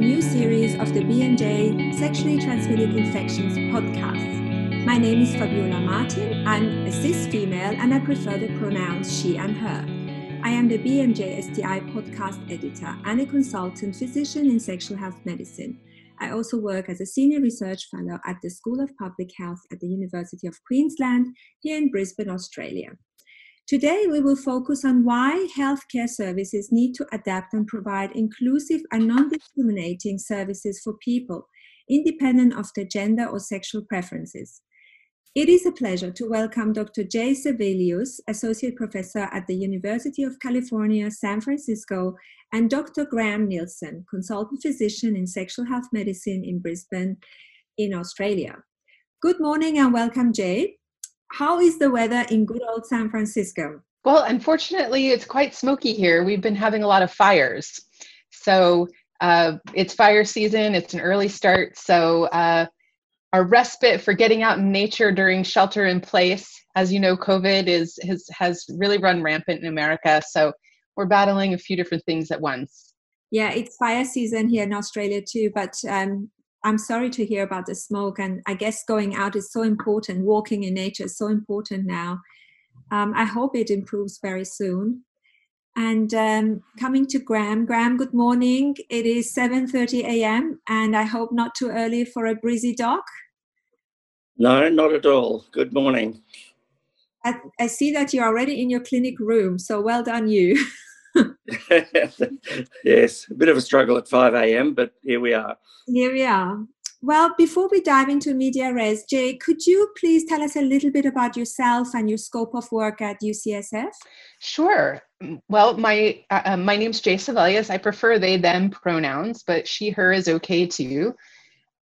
new series of the BMJ Sexually Transmitted Infections podcast. My name is Fabiola Martin. I'm a cis female and I prefer the pronouns she and her. I am the BMJ STI podcast editor and a consultant physician in sexual health medicine. I also work as a senior research fellow at the School of Public Health at the University of Queensland here in Brisbane, Australia. Today, we will focus on why healthcare services need to adapt and provide inclusive and non discriminating services for people, independent of their gender or sexual preferences. It is a pleasure to welcome Dr. Jae Sevelius, Associate Professor at the University of California, San Francisco, and Dr. Graham Neilsen, Consultant Physician in Sexual Health Medicine in Brisbane, in Australia. Good morning and welcome, Jay. How is the weather in good old San Francisco? Well, unfortunately, it's quite smoky here. We've been having a lot of fires. So uh, it's fire season, it's an early start. So uh, our respite for getting out in nature during shelter in place, as you know, COVID is has, has really run rampant in America. So we're battling a few different things at once. Yeah, it's fire season here in Australia too, but um, I'm sorry to hear about the smoke. And I guess going out is so important. Walking in nature is so important now. Um, I hope it improves very soon. And um, coming to Graham, Graham, good morning. It is 7:30 a.m. and I hope not too early for a breezy doc. No, not at all. Good morning. I, I see that you're already in your clinic room, so well done you. yes, a bit of a struggle at 5 a.m., but here we are. Here we are. Well, before we dive into media res, Jae, could you please tell us a little bit about yourself and your scope of work at UCSF? Sure. Well, my uh, uh my name's Jae Sevelius. I prefer they them pronouns, but she her is okay too.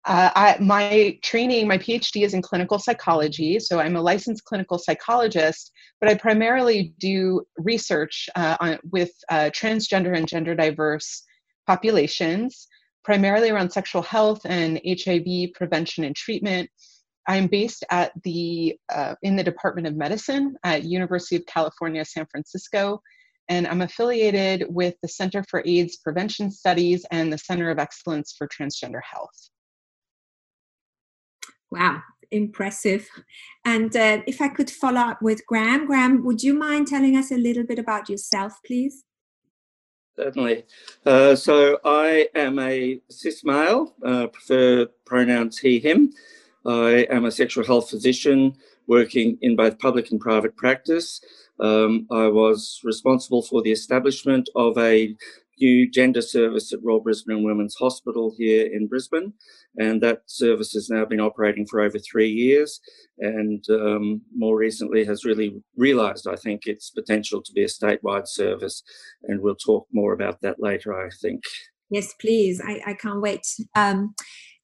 Uh, I, my training, my PhD is in clinical psychology, so I'm a licensed clinical psychologist, but I primarily do research uh, on, with uh, transgender and gender diverse populations, primarily around sexual health and HIV prevention and treatment. I'm based at the uh, in the Department of Medicine at University of California, San Francisco, and I'm affiliated with the Center for AIDS Prevention Studies and the Center of Excellence for Transgender Health. Wow, impressive. And uh, if I could follow up with Graham, Graham, would you mind telling us a little bit about yourself, please? Certainly. Uh, so I am a cis male, uh, prefer pronouns he, him. I am a sexual health physician working in both public and private practice. Um, I was responsible for the establishment of a new gender service at Royal Brisbane and Women's Hospital here in Brisbane, and that service has now been operating for over three years, and um, more recently has really realised, I think, its potential to be a statewide service, and we'll talk more about that later. I think. Yes, please. I, I can't wait. Um,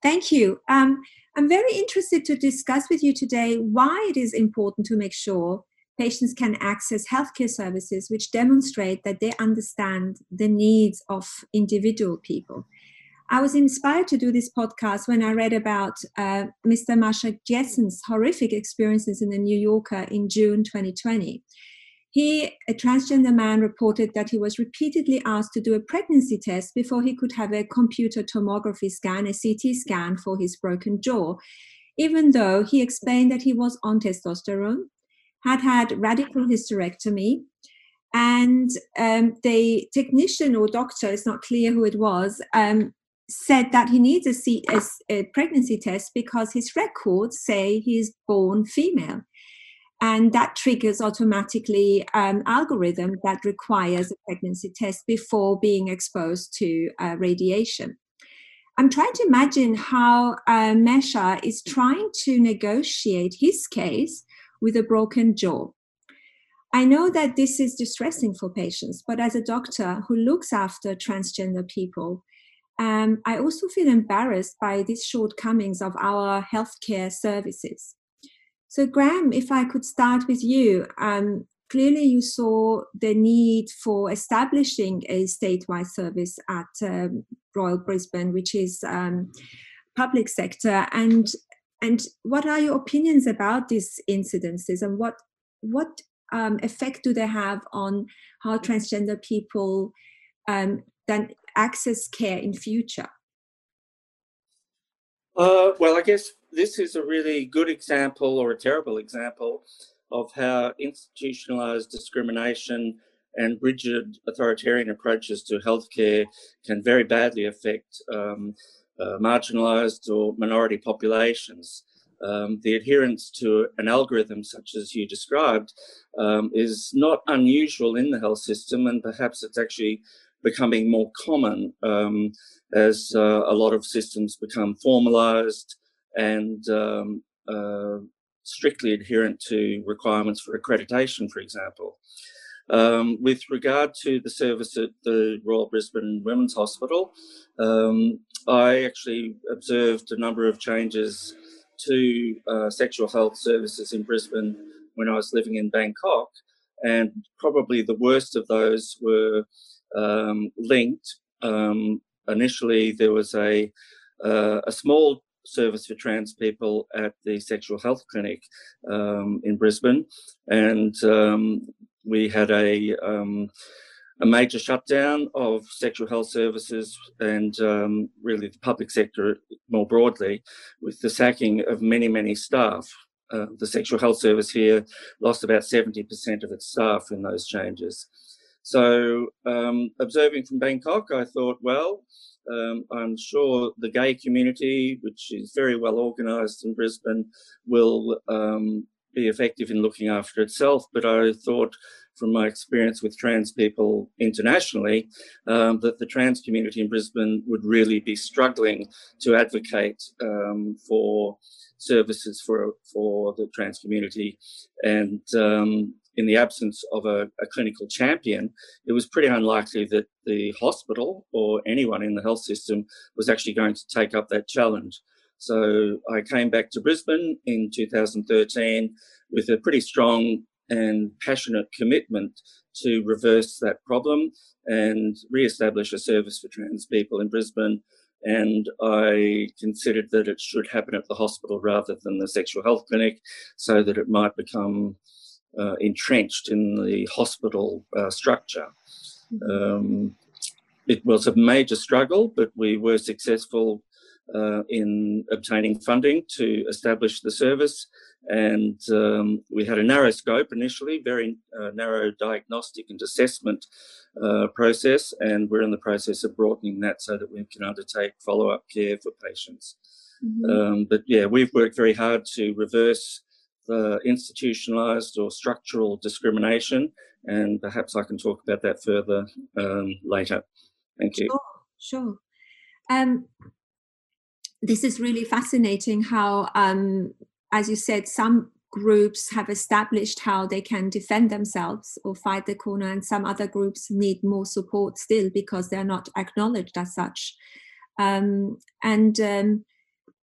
thank you. Um, I'm very interested to discuss with you today why it is important to make sure patients can access healthcare services which demonstrate that they understand the needs of individual people. I was inspired to do this podcast when I read about uh, Mr. Masha Gessen's horrific experiences in the New Yorker in June 2020. He, a transgender man, reported that he was repeatedly asked to do a pregnancy test before he could have a computer tomography scan, a CT scan for his broken jaw, even though he explained that he was on testosterone, had had radical hysterectomy, and um, the technician or doctor, it's not clear who it was, um, said that he needs a, C- a, a, pregnancy test because his records say he's born female. And that triggers automatically um, algorithm that requires a pregnancy test before being exposed to uh, radiation. I'm trying to imagine how uh, Masha is trying to negotiate his case with a broken jaw. I know that this is distressing for patients, but as a doctor who looks after transgender people, um, I also feel embarrassed by these shortcomings of our healthcare services. So, Graham, if I could start with you, um, clearly you saw the need for establishing a statewide service at um, Royal Brisbane, which is um, public sector, and and what are your opinions about these incidences, and what what um, effect do they have on how transgender people um, then access care in future? Uh, well, I guess this is a really good example or a terrible example of how institutionalized discrimination and rigid authoritarian approaches to healthcare can very badly affect um, uh, marginalized or minority populations. Um, the adherence to an algorithm such as you described um, is not unusual in the health system, and perhaps it's actually becoming more common um, as uh, a lot of systems become formalized and um, uh, strictly adherent to requirements for accreditation, for example. Um, with regard to the service at the Royal Brisbane Women's Hospital, um, I actually observed a number of changes to uh, sexual health services in Brisbane when I was living in Bangkok, and probably the worst of those were um, linked. Um, initially, there was a uh, a small service for trans people at the sexual health clinic um, in Brisbane, and um, we had a um, a major shutdown of sexual health services and um, really the public sector more broadly, with the sacking of many many staff. Uh, the sexual health service here lost about 70% of its staff in those changes. So, um, observing from Bangkok, I thought, well, um, I'm sure the gay community, which is very well organised in Brisbane, will um, be effective in looking after itself. But I thought, from my experience with trans people internationally, um, that the trans community in Brisbane would really be struggling to advocate um, for services for for the trans community, and um, in the absence of a, a, clinical champion, it was pretty unlikely that the hospital or anyone in the health system was actually going to take up that challenge. So I came back to Brisbane in 2013 with a pretty strong and passionate commitment to reverse that problem and re-establish a service for trans people in Brisbane. And I considered that it should happen at the hospital rather than the sexual health clinic so that it might become uh, entrenched in the hospital uh, structure. Mm-hmm. Um, it was a major struggle, but we were successful uh, in obtaining funding to establish the service. And um, we had a narrow scope initially, very uh, narrow diagnostic and assessment uh, process. And we're in the process of broadening that so that we can undertake follow up care for patients. Mm-hmm. Um, but yeah, we've worked very hard to reverse the institutionalized or structural discrimination. And perhaps I can talk about that further um, later. Thank you. Sure, sure. Um, this is really fascinating how, um, as you said, some groups have established how they can defend themselves or fight the corner, and some other groups need more support still because they're not acknowledged as such. Um, and um,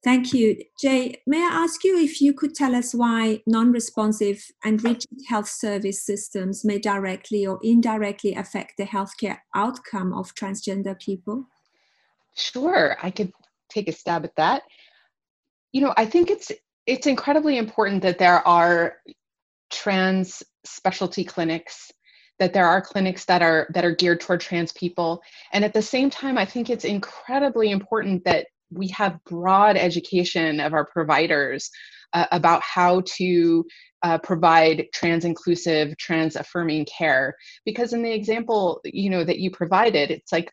Thank you. Jae, may I ask you if you could tell us why non responsive and rigid health service systems may directly or indirectly affect the healthcare outcome of transgender people? Sure, I could take a stab at that. You know, I think it's it's incredibly important that there are trans specialty clinics that there are clinics that are that are geared toward trans people and at the same time i think it's incredibly important that we have broad education of our providers uh, about how to uh, provide trans inclusive trans affirming care because in the example you know that you provided it's like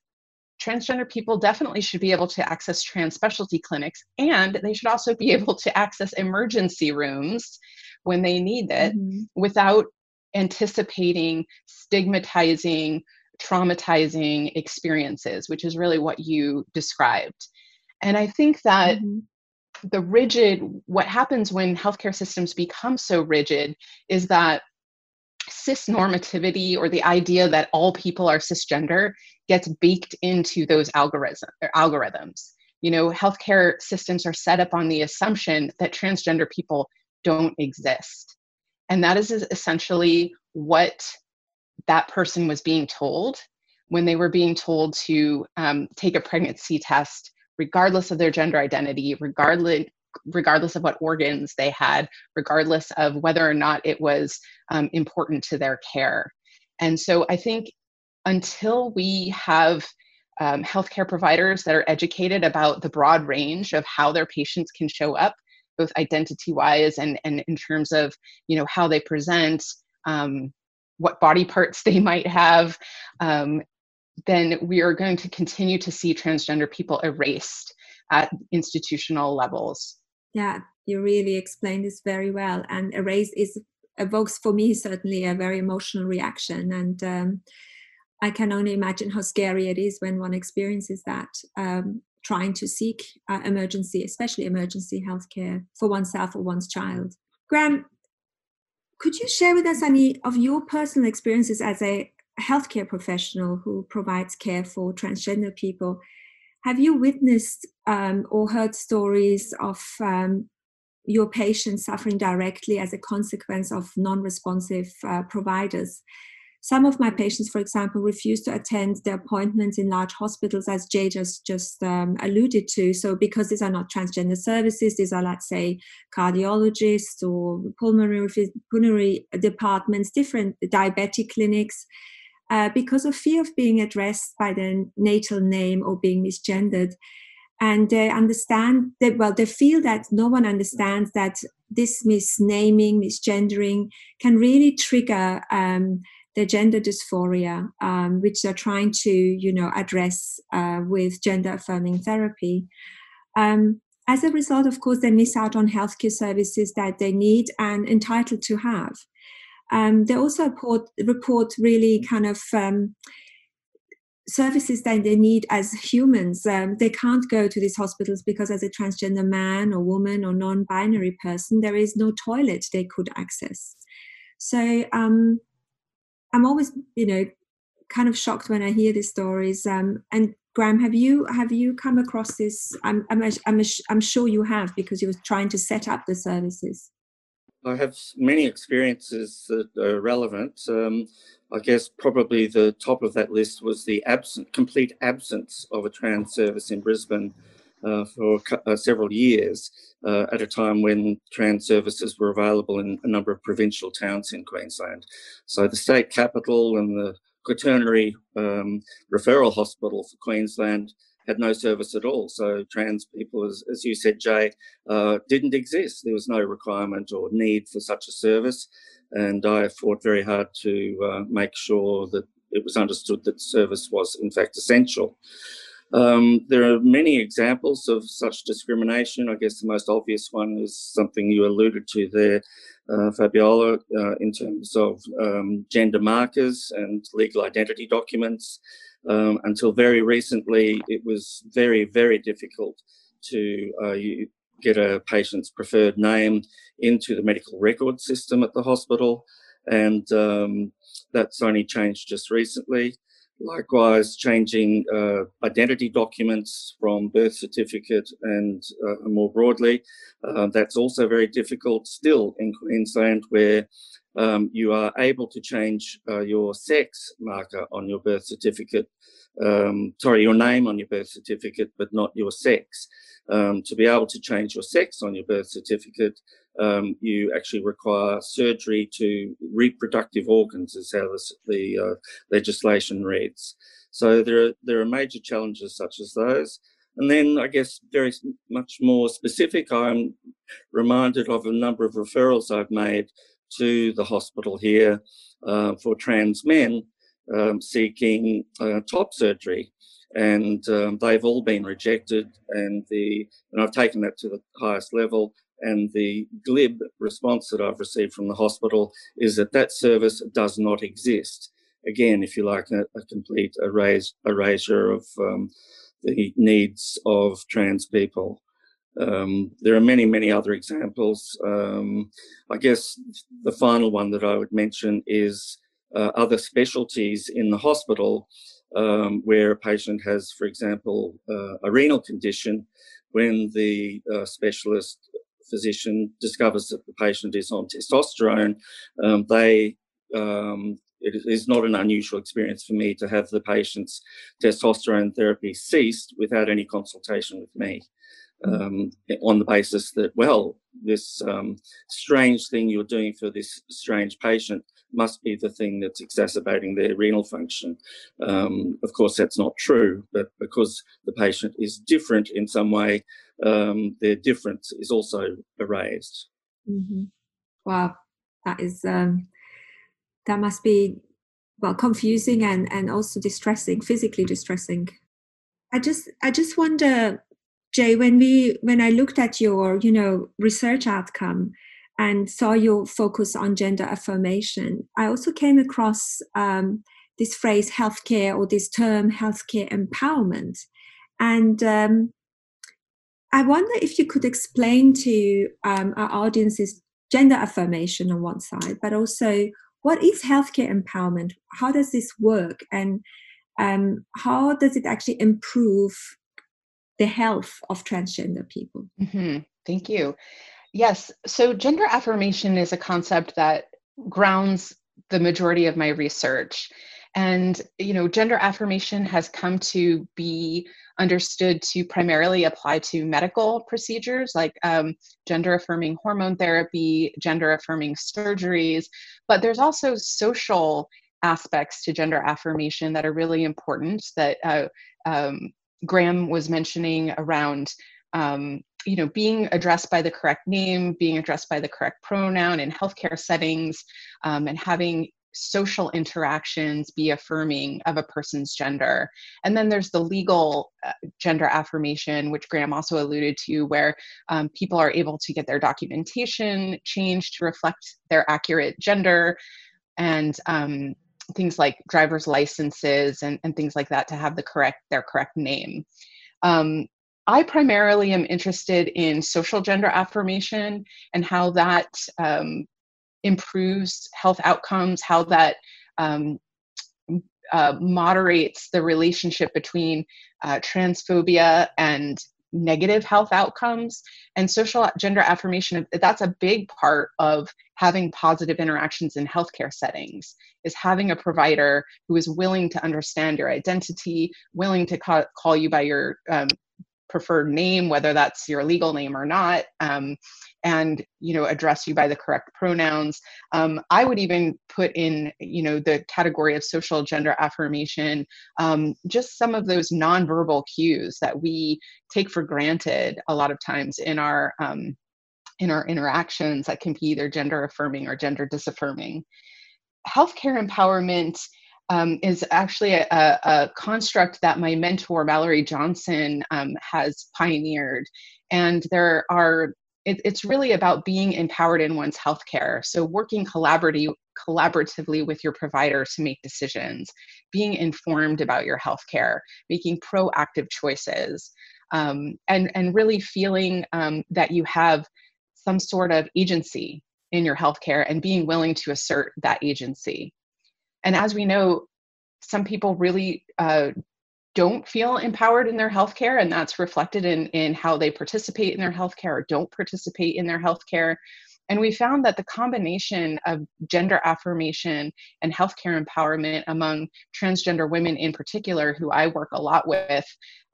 transgender people definitely should be able to access trans specialty clinics and they should also be able to access emergency rooms when they need it mm-hmm. without anticipating stigmatizing traumatizing experiences which is really what you described and I think that mm-hmm. the rigid, what happens when healthcare systems become so rigid is that cis normativity or the idea that all people are cisgender gets baked into those algorithm, algorithms. You know, healthcare systems are set up on the assumption that transgender people don't exist. And that is essentially what that person was being told when they were being told to um, take a pregnancy test regardless of their gender identity, regardless regardless of what organs they had, regardless of whether or not it was um, important to their care. And so I think until we have um, healthcare providers that are educated about the broad range of how their patients can show up, both identity wise and, and in terms of you know how they present, um, what body parts they might have, um, then we are going to continue to see transgender people erased at institutional levels. Yeah, you really explained this very well. And erase is evokes for me certainly a very emotional reaction. And um, I can only imagine how scary it is when one experiences that, um, trying to seek uh, emergency, especially emergency healthcare for oneself or one's child. Graham, could you share with us any of your personal experiences as a healthcare professional who provides care for transgender people? Have you witnessed um, or heard stories of um, your patients suffering directly as a consequence of non responsive uh, providers? Some of my patients, for example, refuse to attend their appointments in large hospitals, as Jae just just um, alluded to. So, because these are not transgender services, these are, let's say, cardiologists or pulmonary pulmonary departments, different diabetic clinics. Uh, because of fear of being addressed by their natal name or being misgendered, and they understand that well they feel that no one understands that this misnaming misgendering can really trigger um, their gender dysphoria, um, which they're trying to, you know, address uh, with gender affirming therapy. Um, as a result, of course, they miss out on healthcare services that they need and entitled to have. Um, they also report, report really kind of um, services that they need as humans. Um, they can't go to these hospitals because, as a transgender man or woman or non binary person, there is no toilet they could access. So, um, I'm always, you know, kind of shocked when I hear these stories. Um, and Graham, have you have you come across this? I'm I'm I'm, I'm sure you have because you were trying to set up the services. I have many experiences that are relevant. Um, I guess probably the top of that list was the absent, complete absence of a trans service in Brisbane uh, for uh, several years uh, at a time when trans services were available in a number of provincial towns in Queensland. So the state capital and the quaternary um, referral hospital for Queensland had no service at all. So trans people, as, as you said, Jae, uh, didn't exist. There was no requirement or need for such a service. And I fought very hard to uh, make sure that it was understood that service was in fact essential. Um, there are many examples of such discrimination. I guess the most obvious one is something you alluded to there, uh, Fabiola, uh, in terms of um, gender markers and legal identity documents. Um, until very recently, it was very, very difficult to uh, get a patient's preferred name into the medical record system at the hospital. And um, that's only changed just recently. Likewise, changing uh, identity documents from birth certificate and uh, more broadly, uh, that's also very difficult still in Queensland, where um, you are able to change uh, your sex marker on your birth certificate, um, sorry, your name on your birth certificate, but not your sex. Um, to be able to change your sex on your birth certificate, um, you actually require surgery to reproductive organs, is how this, the uh, legislation reads. So there are, there are major challenges such as those. And then I guess very much more specific, I'm reminded of a number of referrals I've made to the hospital here uh, for trans men um, seeking uh, top surgery. And um, they've all been rejected, and the and I've taken that to the highest level. And the glib response that I've received from the hospital is that that service does not exist. Again, if you like, a, a complete erase, erasure of um, the needs of trans people. Um, there are many, many other examples. Um, I guess the final one that I would mention is uh, other specialties in the hospital um, where a patient has, for example, uh, a renal condition. When the uh, specialist physician discovers that the patient is on testosterone, um, they um, it is not an unusual experience for me to have the patient's testosterone therapy ceased without any consultation with me. Um, on the basis that, well, this um, strange thing you're doing for this strange patient must be the thing that's exacerbating their renal function. Um, of course, that's not true, but because the patient is different in some way, um, their difference is also erased. Mm-hmm. Wow, that is um, that must be well confusing and and also distressing, physically distressing. I just I just wonder, Jae, when we when I looked at your you know research outcome and saw your focus on gender affirmation, I also came across um, this phrase healthcare or this term healthcare empowerment, and um, I wonder if you could explain to um, our audiences gender affirmation on one side, but also what is healthcare empowerment? How does this work? And um, how does it actually improve the health of transgender people? Mm-hmm. Thank you. Yes, so gender affirmation is a concept that grounds the majority of my research. And, you know, gender affirmation has come to be understood to primarily apply to medical procedures like um, gender affirming hormone therapy, gender affirming surgeries, but there's also social aspects to gender affirmation that are really important that uh, um, Graham was mentioning around. Um, you know, being addressed by the correct name, being addressed by the correct pronoun in healthcare settings, um, and having social interactions be affirming of a person's gender. And then there's the legal uh, gender affirmation, which Graham also alluded to, where um, people are able to get their documentation changed to reflect their accurate gender and um, things like driver's licenses and, and things like that to have the correct their correct name. Um, I primarily am interested in social gender affirmation and how that um, improves health outcomes, how that um, uh, moderates the relationship between uh, transphobia and negative health outcomes and social gender affirmation that's a big part of having positive interactions in healthcare settings is having a provider who is willing to understand your identity willing to call, call you by your um, preferred name, whether that's your legal name or not, um, and you know address you by the correct pronouns. Um, I would even put in you know the category of social gender affirmation, um, just some of those nonverbal cues that we take for granted a lot of times in our um, in our interactions that can be either gender affirming or gender disaffirming. Healthcare empowerment um, is actually a, a, construct that my mentor Mallory Johnson um, has pioneered, and there are. It, it's really about being empowered in one's healthcare. So working collaboratively collaboratively with your provider to make decisions, being informed about your healthcare, making proactive choices, um, and and really feeling um, that you have some sort of agency in your healthcare and being willing to assert that agency. And as we know, some people really uh, don't feel empowered in their healthcare, and that's reflected in, in how they participate in their healthcare or don't participate in their healthcare. And we found that the combination of gender affirmation and healthcare empowerment among transgender women in particular, who I work a lot with,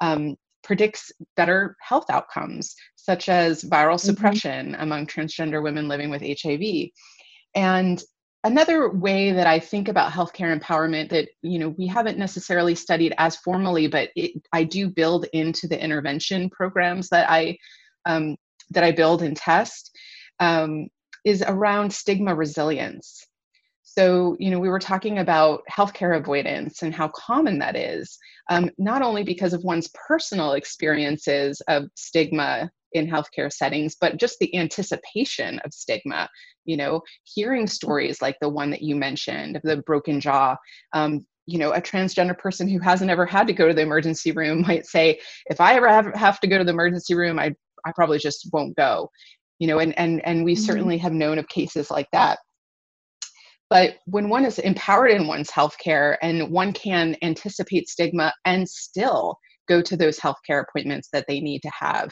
um, predicts better health outcomes, such as viral mm-hmm. suppression among transgender women living with HIV. And another way that i think about healthcare empowerment that you know we haven't necessarily studied as formally but it, i do build into the intervention programs that i um, that i build and test um, is around stigma resilience so you know we were talking about healthcare avoidance and how common that is um, not only because of one's personal experiences of stigma in healthcare settings, but just the anticipation of stigma. You know, hearing stories like the one that you mentioned, of the broken jaw. Um, you know, a transgender person who hasn't ever had to go to the emergency room might say, if I ever have, have to go to the emergency room, I, I probably just won't go. You know, and and and we mm-hmm. certainly have known of cases like that. But when one is empowered in one's healthcare and one can anticipate stigma and still go to those healthcare appointments that they need to have,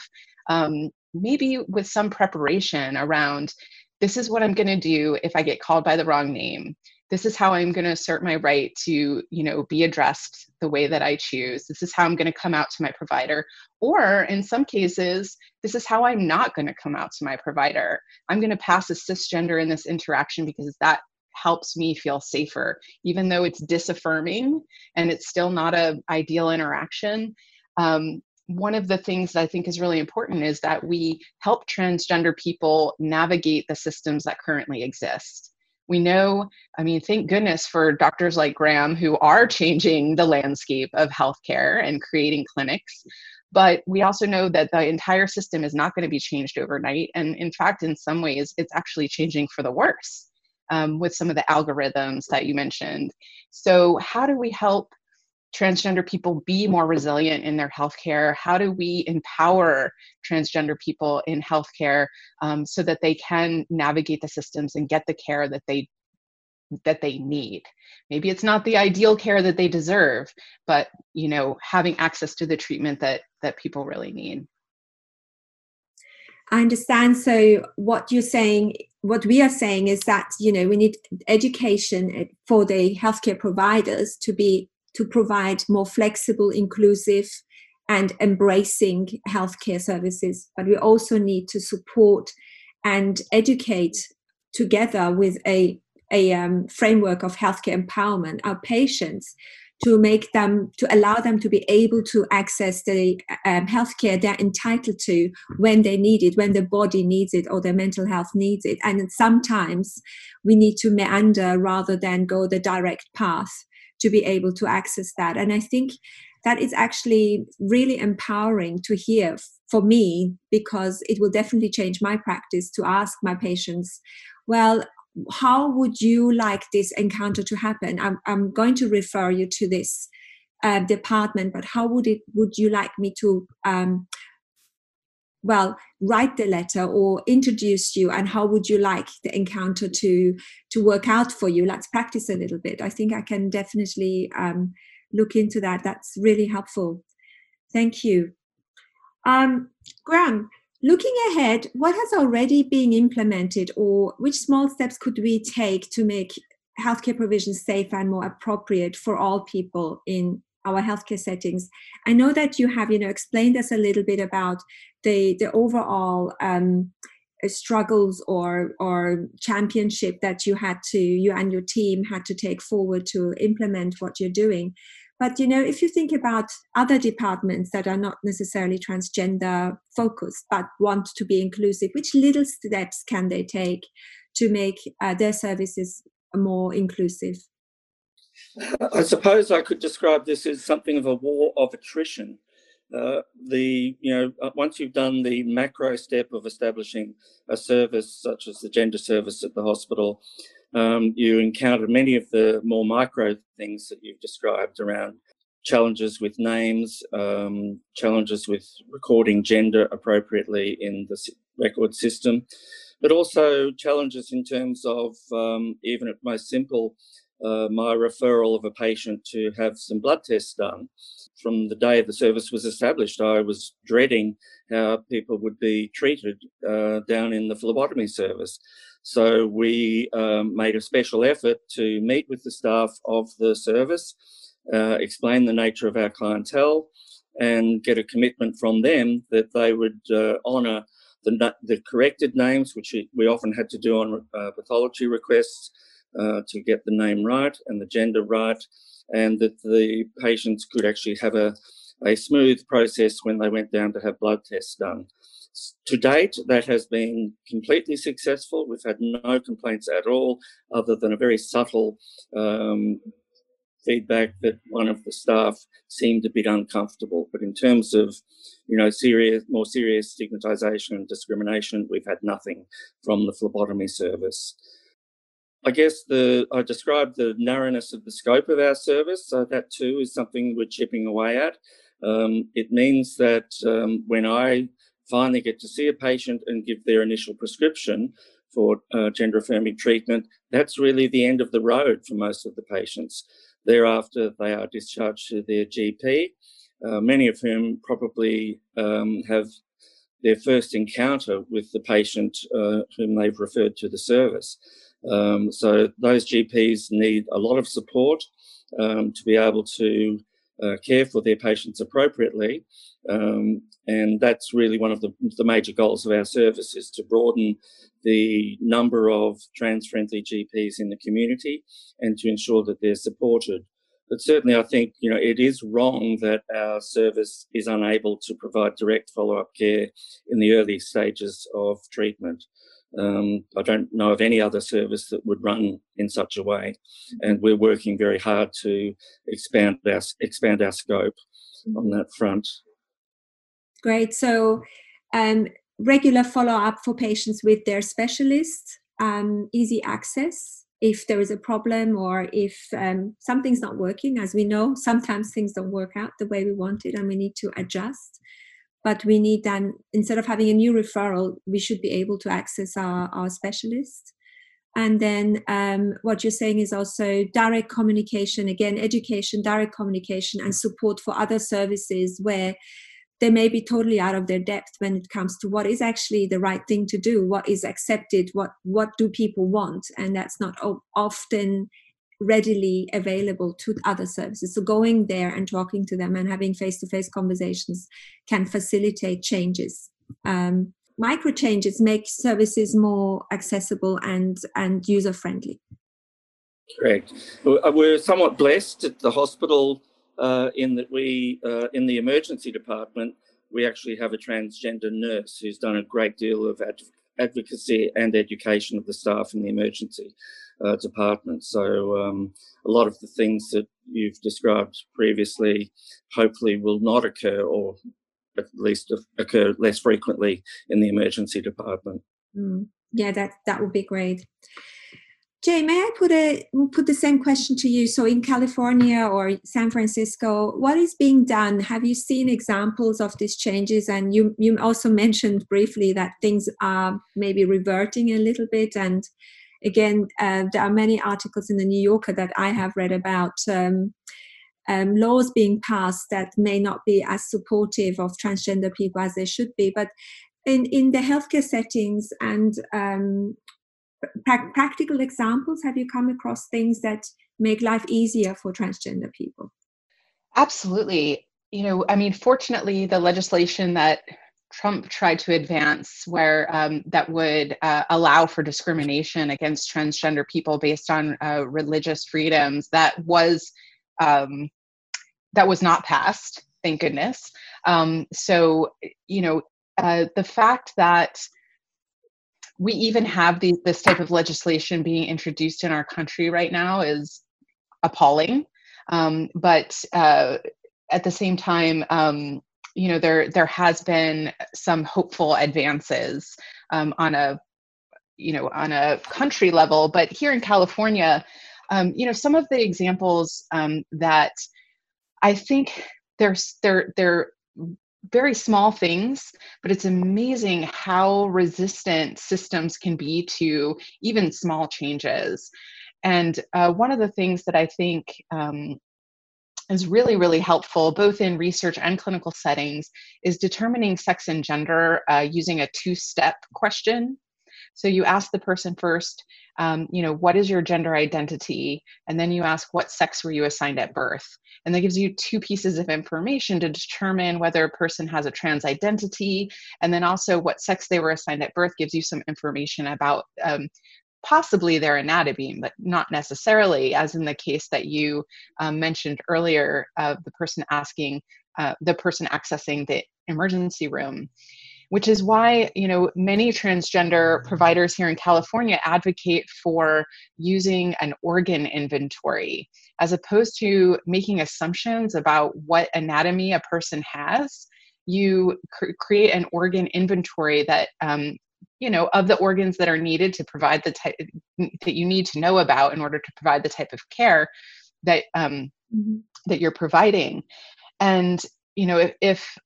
um, maybe with some preparation around this is what I'm going to do if I get called by the wrong name. this is how i'm going to assert my right to you know be addressed the way that i choose. This is how i'm going to come out to my provider. Or in some cases this is how i'm not going to come out to my provider. I'm going to pass a cisgender in this interaction because that helps me feel safer even though it's disaffirming and it's still not a ideal interaction um, one of the things that I think is really important is that we help transgender people navigate the systems that currently exist. We know, I mean, thank goodness for doctors like Graham who are changing the landscape of healthcare and creating clinics. But we also know that the entire system is not going to be changed overnight. And in fact, in some ways, it's actually changing for the worse um, with some of the algorithms that you mentioned. So, how do we help transgender people be more resilient in their healthcare? How do we empower transgender people in healthcare um, so that they can navigate the systems and get the care that they that they need? Maybe it's not the ideal care that they deserve, but you know, having access to the treatment that that people really need. I understand. So what you're saying, what we are saying is that you know we need education for the healthcare providers to be to provide more flexible, inclusive, and embracing healthcare services. But we also need to support and educate together with a, a um, framework of healthcare empowerment our patients to make them to allow them to be able to access the um, healthcare they're entitled to when they need it when their body needs it or their mental health needs it and sometimes we need to meander rather than go the direct path to be able to access that. And I think that is actually really empowering to hear for me because it will definitely change my practice to ask my patients, well, how would you like this encounter to happen? I'm, I'm going to refer you to this uh, department, but how would it would you like me to um, well write the letter or introduce you and how would you like the encounter to to work out for you? Let's practice a little bit. I think i can definitely um, look into that. That's really helpful. Thank you. Um, graham looking ahead what has already been implemented or which small steps could we take to make healthcare provision safer and more appropriate for all people in our healthcare settings. I know that you have, you know, explained us a little bit about the the overall um, struggles or or championship that you had to you and your team had to take forward to implement what you're doing. But you know, if you think about other departments that are not necessarily transgender focused but want to be inclusive, which little steps can they take to make uh, their services more inclusive? I suppose I could describe this as something of a war of attrition. Uh, the you know uh, once you've done the macro step of establishing a service such as the gender service at the hospital, um, you encounter many of the more micro things that you've described around challenges with names, um, challenges with recording gender appropriately in the record system, but also challenges in terms of um, even at most simple uh, my referral of a patient to have some blood tests done. From the day the service was established, I was dreading how people would be treated uh, down in the phlebotomy service. So we um, made a special effort to meet with the staff of the service, uh, explain the nature of our clientele, and get a commitment from them that they would uh, honour the, the corrected names, which we often had to do on uh, pathology requests, uh, to get the name right and the gender right, and that the patients could actually have a, a smooth process when they went down to have blood tests done. To date, that has been completely successful. We've had no complaints at all, other than a very subtle um, feedback that one of the staff seemed a bit uncomfortable. But in terms of, you know, serious, more serious stigmatisation and discrimination, we've had nothing from the phlebotomy service. I guess the I described the narrowness of the scope of our service, so that too is something we're chipping away at. Um, it means that um, when I finally get to see a patient and give their initial prescription for uh, gender affirming treatment, that's really the end of the road for most of the patients. Thereafter, they are discharged to their GP, uh, many of whom probably um, have their first encounter with the patient uh, whom they've referred to the service. Um, so those GPs need a lot of support um, to be able to uh, care for their patients appropriately. Um, and that's really one of the, the, major goals of our service is to broaden the number of trans-friendly GPs in the community and to ensure that they're supported. But certainly I think, you know, it is wrong that our service is unable to provide direct follow-up care in the early stages of treatment. Um, I don't know of any other service that would run in such a way, and we're working very hard to expand our expand our scope on that front. Great. So, um, regular follow up for patients with their specialist, um, easy access if there is a problem or if um, something's not working. As we know, sometimes things don't work out the way we want it, and we need to adjust but we need then instead of having a new referral we should be able to access our, our specialist. And then um, what you're saying is also direct communication again education direct communication and support for other services where they may be totally out of their depth when it comes to what is actually the right thing to do what is accepted what what do people want? And that's not often readily available to other services. So going there and talking to them and having face-to-face conversations can facilitate changes. Um, micro changes make services more accessible and and user friendly. Correct. Uh, we're somewhat blessed at the hospital uh, in that we uh, in the emergency department we actually have a transgender nurse who's done a great deal of ad- advocacy and education of the staff in the emergency uh, department. So um, a lot of the things that you've described previously hopefully will not occur or at least occur less frequently in the emergency department. Mm. Yeah, that that would be great. Jae, may I put a put the same question to you? So, in California or San Francisco, what is being done? Have you seen examples of these changes? And you you also mentioned briefly that things are maybe reverting a little bit. And again, uh, there are many articles in the New Yorker that I have read about. Um, um, laws being passed that may not be as supportive of transgender people as they should be, but in, in the healthcare settings and um, pra- practical examples have you come across things that make life easier for transgender people absolutely you know i mean fortunately the legislation that Trump tried to advance, where um, that would uh, allow for discrimination against transgender people based on uh, religious freedoms, that was um, that was not passed. Thank goodness. Um, so you know uh, the fact that we even have this type of legislation being introduced in our country right now is appalling. Um, but uh, at the same time, um, you know, there there has been some hopeful advances um, on a you know on a country level. But here in California, um, you know, some of the examples um, that I think there's they're they're very small things, but it's amazing how resistant systems can be to even small changes. And uh, one of the things that I think um, is really, really helpful, both in research and clinical settings, is determining sex and gender uh, using a two step question. So you ask the person first, um, you know, what is your gender identity? And then you ask, what sex were you assigned at birth? And that gives you two pieces of information to determine whether a person has a trans identity. And then also what sex they were assigned at birth gives you some information about um, possibly their anatomy, but not necessarily, as in the case that you um, mentioned earlier of the person asking, uh, the person accessing the emergency room which is why you know many transgender providers here in california advocate for using an organ inventory as opposed to making assumptions about what anatomy a person has. You cr- create an organ inventory that um, you know of the organs that are needed to provide the type that you need to know about in order to provide the type of care that um, mm-hmm. that you're providing and you know if, if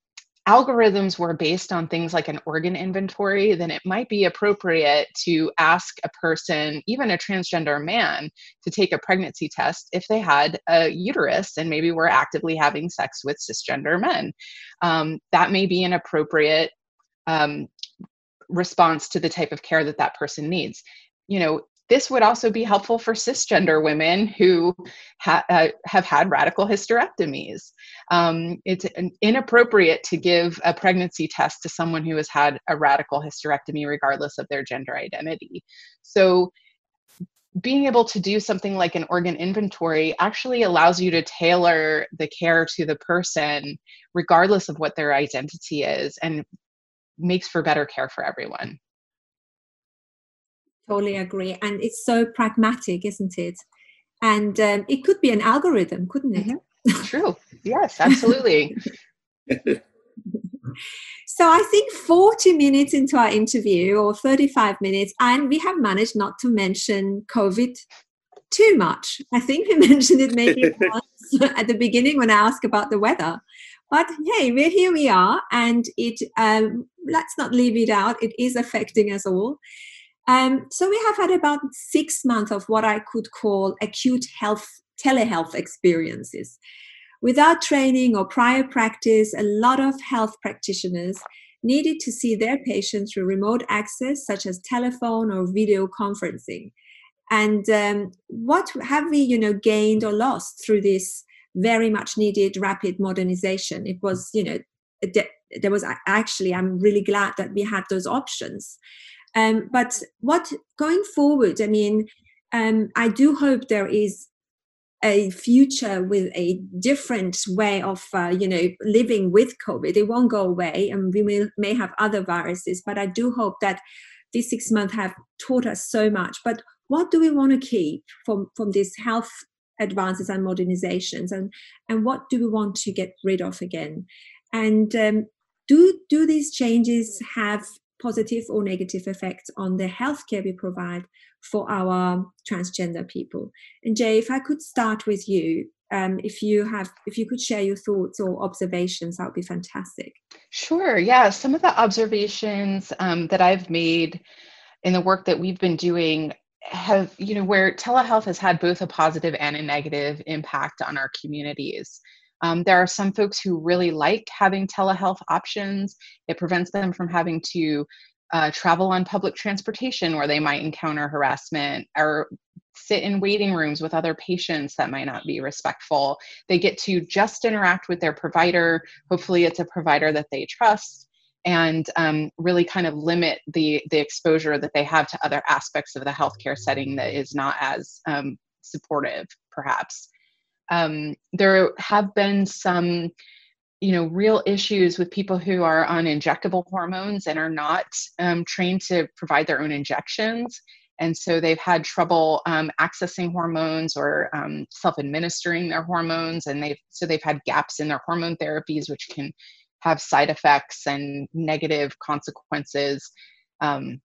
algorithms were based on things like an organ inventory, then it might be appropriate to ask a person, even a transgender man, to take a pregnancy test if they had a uterus and maybe were actively having sex with cisgender men. Um, that may be an appropriate um, response to the type of care that that person needs. You know, this would also be helpful for cisgender women who ha- uh, have had radical hysterectomies. Um, it's inappropriate to give a pregnancy test to someone who has had a radical hysterectomy, regardless of their gender identity. So, being able to do something like an organ inventory actually allows you to tailor the care to the person, regardless of what their identity is, and makes for better care for everyone. Totally agree. And it's so pragmatic, isn't it? And um, it could be an algorithm, couldn't it? Mm-hmm. True. yes, absolutely. so I think 40 minutes into our interview or 35 minutes, and we have managed not to mention COVID too much. I think we mentioned it maybe once at the beginning when I asked about the weather. But hey, we're here we are, and it um, let's not leave it out. It is affecting us all. Um, so we have had about six months of what I could call acute health telehealth experiences. Without training or prior practice, a lot of health practitioners needed to see their patients through remote access, such as telephone or video conferencing. And um, what have we, you know, gained or lost through this very much needed rapid modernization? It was, you know, there was actually, I'm really glad that we had those options. Um, but what going forward, I mean, um, I do hope there is a future with a different way of uh, you know living with covid it won't go away and we will, may have other viruses but i do hope that these six months have taught us so much but what do we want to keep from from this health advances and modernizations and and what do we want to get rid of again and um, do do these changes have positive or negative effects on the healthcare we provide for our transgender people. And Jae, if I could start with you, um, if you have, if you could share your thoughts or observations, that would be fantastic. Sure. Yeah. Some of the observations um, that I've made in the work that we've been doing have, you know, where telehealth has had both a positive and a negative impact on our communities. Um, there are some folks who really like having telehealth options. It prevents them from having to uh, travel on public transportation where they might encounter harassment or sit in waiting rooms with other patients that might not be respectful. They get to just interact with their provider. Hopefully, it's a provider that they trust and um, really kind of limit the the exposure that they have to other aspects of the healthcare setting that is not as um, supportive, perhaps. Um, there have been some you know real issues with people who are on injectable hormones and are not um, trained to provide their own injections. And so they've had trouble um, accessing hormones or um, self-administering their hormones and they've so they've had gaps in their hormone therapies which can have side effects and negative consequences. Um,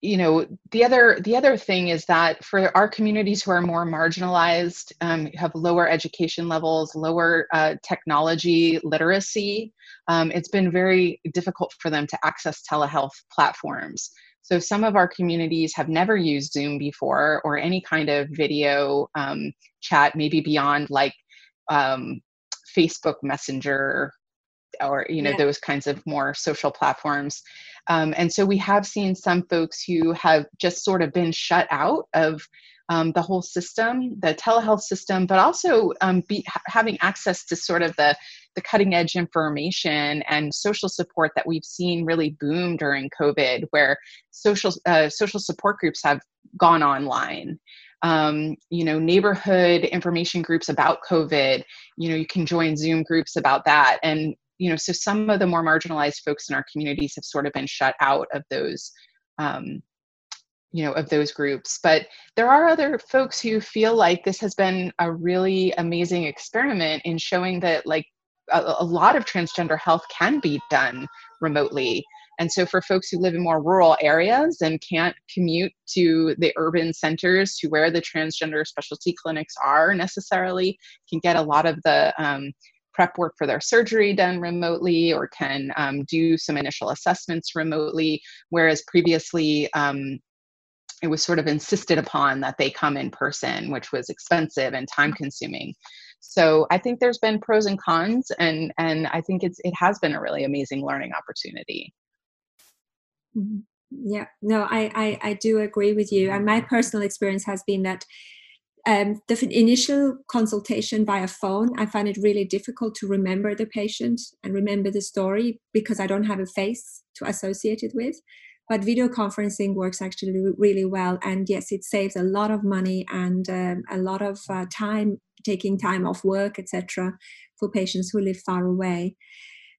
you know the other the other thing is that for our communities who are more marginalized um, have lower education levels lower uh, technology literacy um, it's been very difficult for them to access telehealth platforms. So some of our communities have never used zoom before or any kind of video um, chat maybe beyond like um, facebook messenger or you know yeah. those kinds of more social platforms um, and so we have seen some folks who have just sort of been shut out of um, the whole system the telehealth system but also um, be, ha- having access to sort of the the cutting edge information and social support that we've seen really boom during covid where social uh, social support groups have gone online um, you know neighborhood information groups about covid you know you can join zoom groups about that. And you know so some of the more marginalized folks in our communities have sort of been shut out of those um, you know of those groups. But there are other folks who feel like this has been a really amazing experiment in showing that like a, a lot of transgender health can be done remotely and so for folks who live in more rural areas and can't commute to the urban centers to where the transgender specialty clinics are necessarily can get a lot of the um, prep work for their surgery done remotely or can um, do some initial assessments remotely, whereas previously um, it was sort of insisted upon that they come in person, which was expensive and time consuming. So I think there's been pros and cons, and and I think it's it has been a really amazing learning opportunity. Mm-hmm. Yeah, no, I, I, I do agree with you. And my personal experience has been that um, the initial consultation via phone, I find it really difficult to remember the patient and remember the story because I don't have a face to associate it with. But video conferencing works actually really well. And yes, it saves a lot of money and um, a lot of uh, time, taking time off work, etc., for patients who live far away.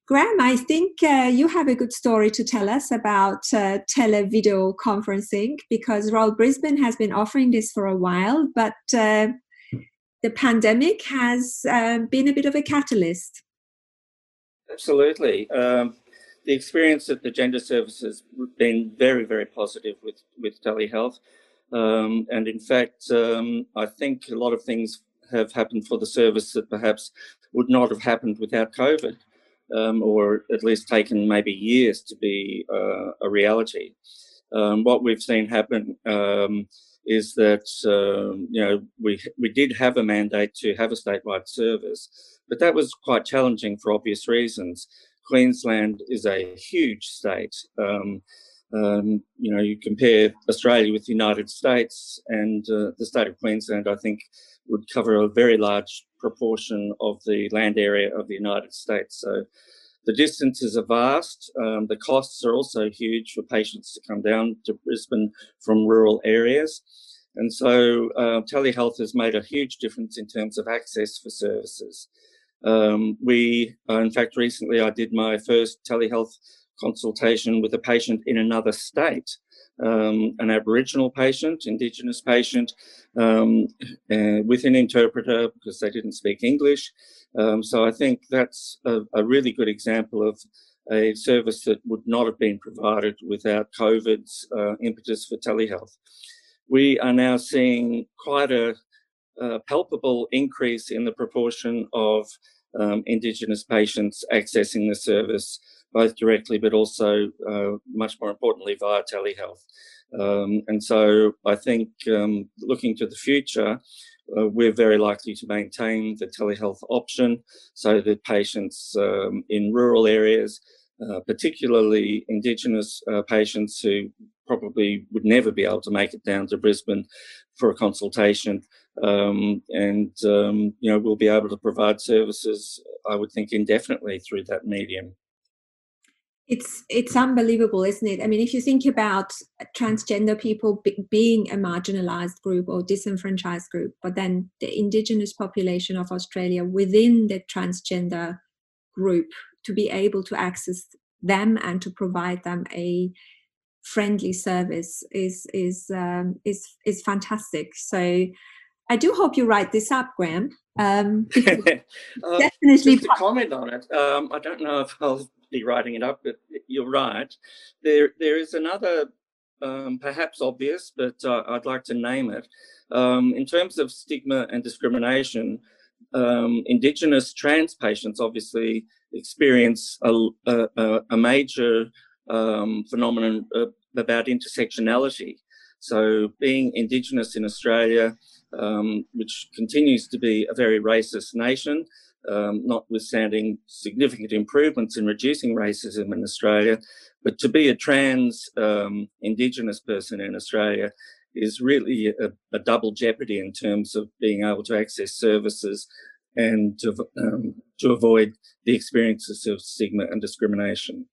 Graham, I think uh, you have a good story to tell us about uh, televideo conferencing because Royal Brisbane has been offering this for a while, but uh, the pandemic has uh, been a bit of a catalyst. Absolutely. Um, the experience at the gender service has been very, very positive with, with telehealth. Um, and in fact, um, I think a lot of things have happened for the service that perhaps would not have happened without COVID um, or at least taken maybe years to be uh, a reality. Um, what we've seen happen um, is that um, you know we we did have a mandate to have a statewide service, but that was quite challenging for obvious reasons. Queensland is a huge state. Um, um, you know, you compare Australia with the United States, and uh, the state of Queensland, I think, would cover a very large proportion of the land area of the United States. So the distances are vast. Um, the costs are also huge for patients to come down to Brisbane from rural areas. And so uh, telehealth has made a huge difference in terms of access for services. Um, we, uh, in fact, recently I did my first telehealth consultation with a patient in another state um, an Aboriginal patient, Indigenous patient, um, uh, with an interpreter because they didn't speak English. Um, so I think that's a, a, really good example of a service that would not have been provided without COVID's uh, impetus for telehealth. We are now seeing quite a, a palpable increase in the proportion of um, Indigenous patients accessing the service both directly but also, uh, much more importantly, via telehealth. Um, and so I think um, looking to the future, uh, we're very likely to maintain the telehealth option so that patients um, in rural areas, uh, particularly Indigenous uh, patients who probably would never be able to make it down to Brisbane for a consultation, um, and um, you know we'll be able to provide services, I would think, indefinitely through that medium. It's it's unbelievable, isn't it? I mean, if you think about transgender people being a marginalized group or disenfranchised group, but then the indigenous population of Australia within the transgender group to be able to access them and to provide them a friendly service is is um, is is fantastic. So I do hope you write this up, Graham. Um, uh, definitely just comment on it. Um, I don't know if I'll be writing it up, but you're right. There, there is another, um, perhaps obvious, but uh, I'd like to name it. Um, in terms of stigma and discrimination, um, Indigenous trans patients obviously experience a, a, a major um, phenomenon uh, about intersectionality. So, being Indigenous in Australia, um, which continues to be a very racist nation, um, notwithstanding significant improvements in reducing racism in Australia, but to be a trans um, Indigenous person in Australia is really a, a, double jeopardy in terms of being able to access services and to, um, to avoid the experiences of stigma and discrimination.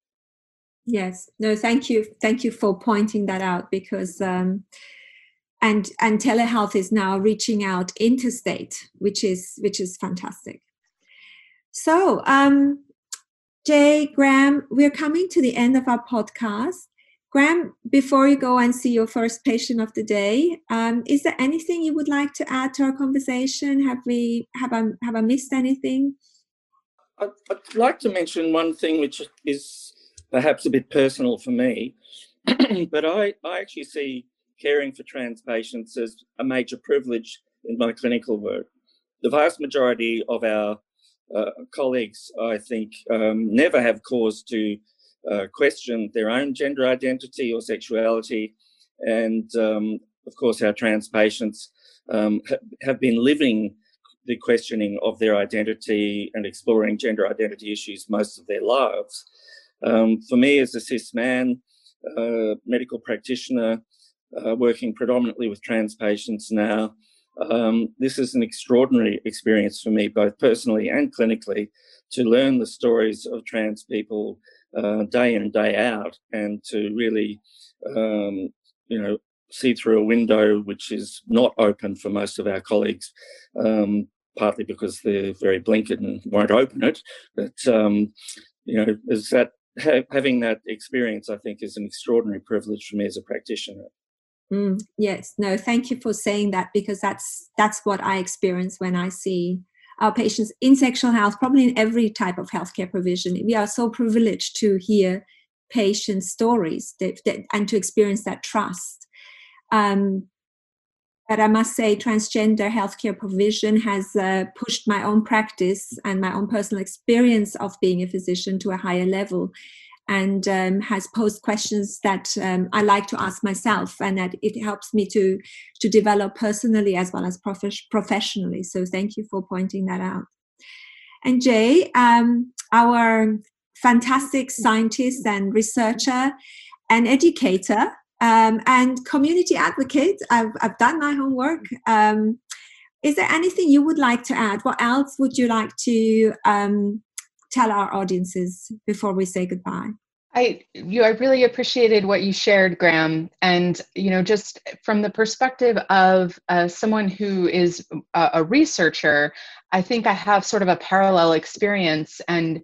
Yes, no, thank you, thank you for pointing that out because um, and and telehealth is now reaching out interstate, which is which is fantastic. So, um, Jae, Graham, we're coming to the end of our podcast. Graham, before you go and see your first patient of the day, um, is there anything you would like to add to our conversation? Have we have I have I missed anything? I'd, I'd like to mention one thing which is perhaps a bit personal for me, but I, I actually see caring for trans patients as a major privilege in my clinical work. The vast majority of our uh, colleagues, I think, um, never have cause to uh, question their own gender identity or sexuality. And um, of course, our trans patients um, ha- have been living the questioning of their identity and exploring gender identity issues most of their lives. Um, for me, as a cis man, uh, medical practitioner uh, working predominantly with trans patients now. Um, this is an extraordinary experience for me, both personally and clinically, to learn the stories of trans people uh, day in and day out, and to really, um, you know, see through a window which is not open for most of our colleagues, um, partly because they're very blinkered and won't open it. But um, you know, is that ha- having that experience, I think, is an extraordinary privilege for me as a practitioner. Mm, yes, no, thank you for saying that because that's that's what I experience when I see our patients in sexual health, probably in every type of healthcare provision. We are so privileged to hear patient stories that, that, and to experience that trust. Um, but I must say, transgender healthcare provision has uh, pushed my own practice and my own personal experience of being a physician to a higher level and um, has posed questions that um, I like to ask myself, and that it helps me to to develop personally as well as prof- professionally. So thank you for pointing that out. And Jae, um, our fantastic scientist and researcher and educator um, and community advocate. I've, I've done my homework. Um, is there anything you would like to add? What else would you like to um, tell our audiences before we say goodbye? I you I really appreciated what you shared, Graham, and you know just from the perspective of uh, someone who is a, a, researcher, I think I have sort of a parallel experience, and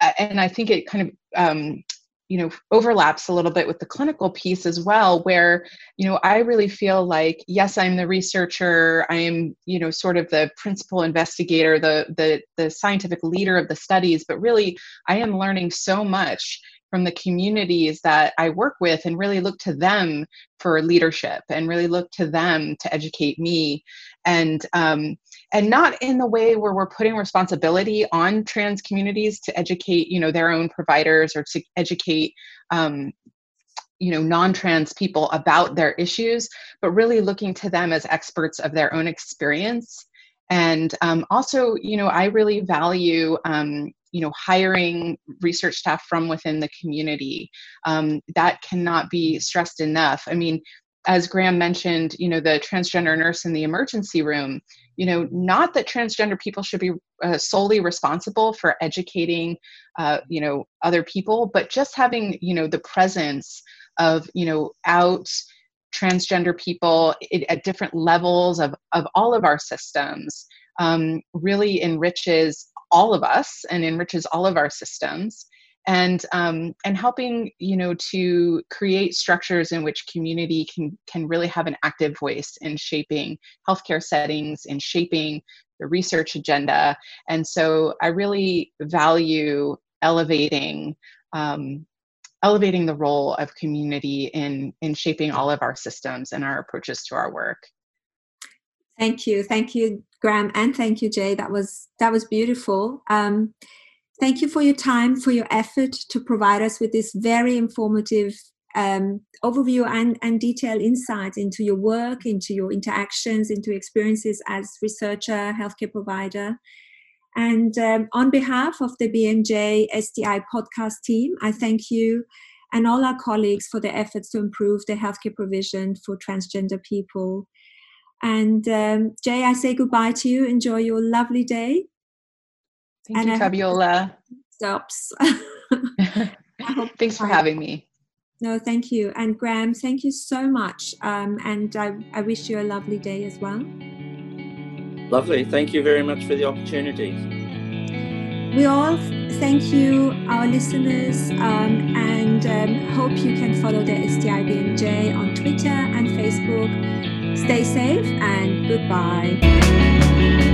uh, and I think it kind of um, you know overlaps a little bit with the clinical piece as well where you know i really feel like yes i'm the researcher i am you know sort of the principal investigator the the the scientific leader of the studies but really i am learning so much from the communities that I work with and really look to them for leadership and really look to them to educate me. And um, and not in the way where we're putting responsibility on trans communities to educate you know their own providers or to educate um, you know non-trans people about their issues but really looking to them as experts of their own experience. And um, also you know i really value um, you know hiring research staff from within the community um, that cannot be stressed enough. I mean as graham mentioned you know the transgender nurse in the emergency room you know not that transgender people should be uh, solely responsible for educating uh, you know other people but just having you know the presence of you know out transgender people at different levels of, of all of our systems um, really enriches all of us and enriches all of our systems. And um, and helping you know to create structures in which community can can really have an active voice in shaping healthcare settings in shaping the research agenda. And so i really value elevating um, elevating the role of community in in shaping all of our systems and our approaches to our work. Thank you. Thank you graham and thank you Jae. That was that was beautiful. Um, thank you for your time for your effort to provide us with this very informative um, overview and, and detailed insights into your work into your interactions into experiences as researcher healthcare provider. And um, on behalf of the BMJ STI podcast team, I thank you and all our colleagues for their efforts to improve the healthcare provision for transgender people. And um, Jae, I say goodbye to you. Enjoy your lovely day. Thank and you, I Fabiola. Stops. Thanks for having me. No, thank you. And Graham, thank you so much. Um, and I, I wish you a lovely day as well. Lovely. Thank you very much for the opportunity. We all thank you, our listeners, um, and um, hope you can follow the STIBMJ on Twitter and Facebook. Stay safe and goodbye.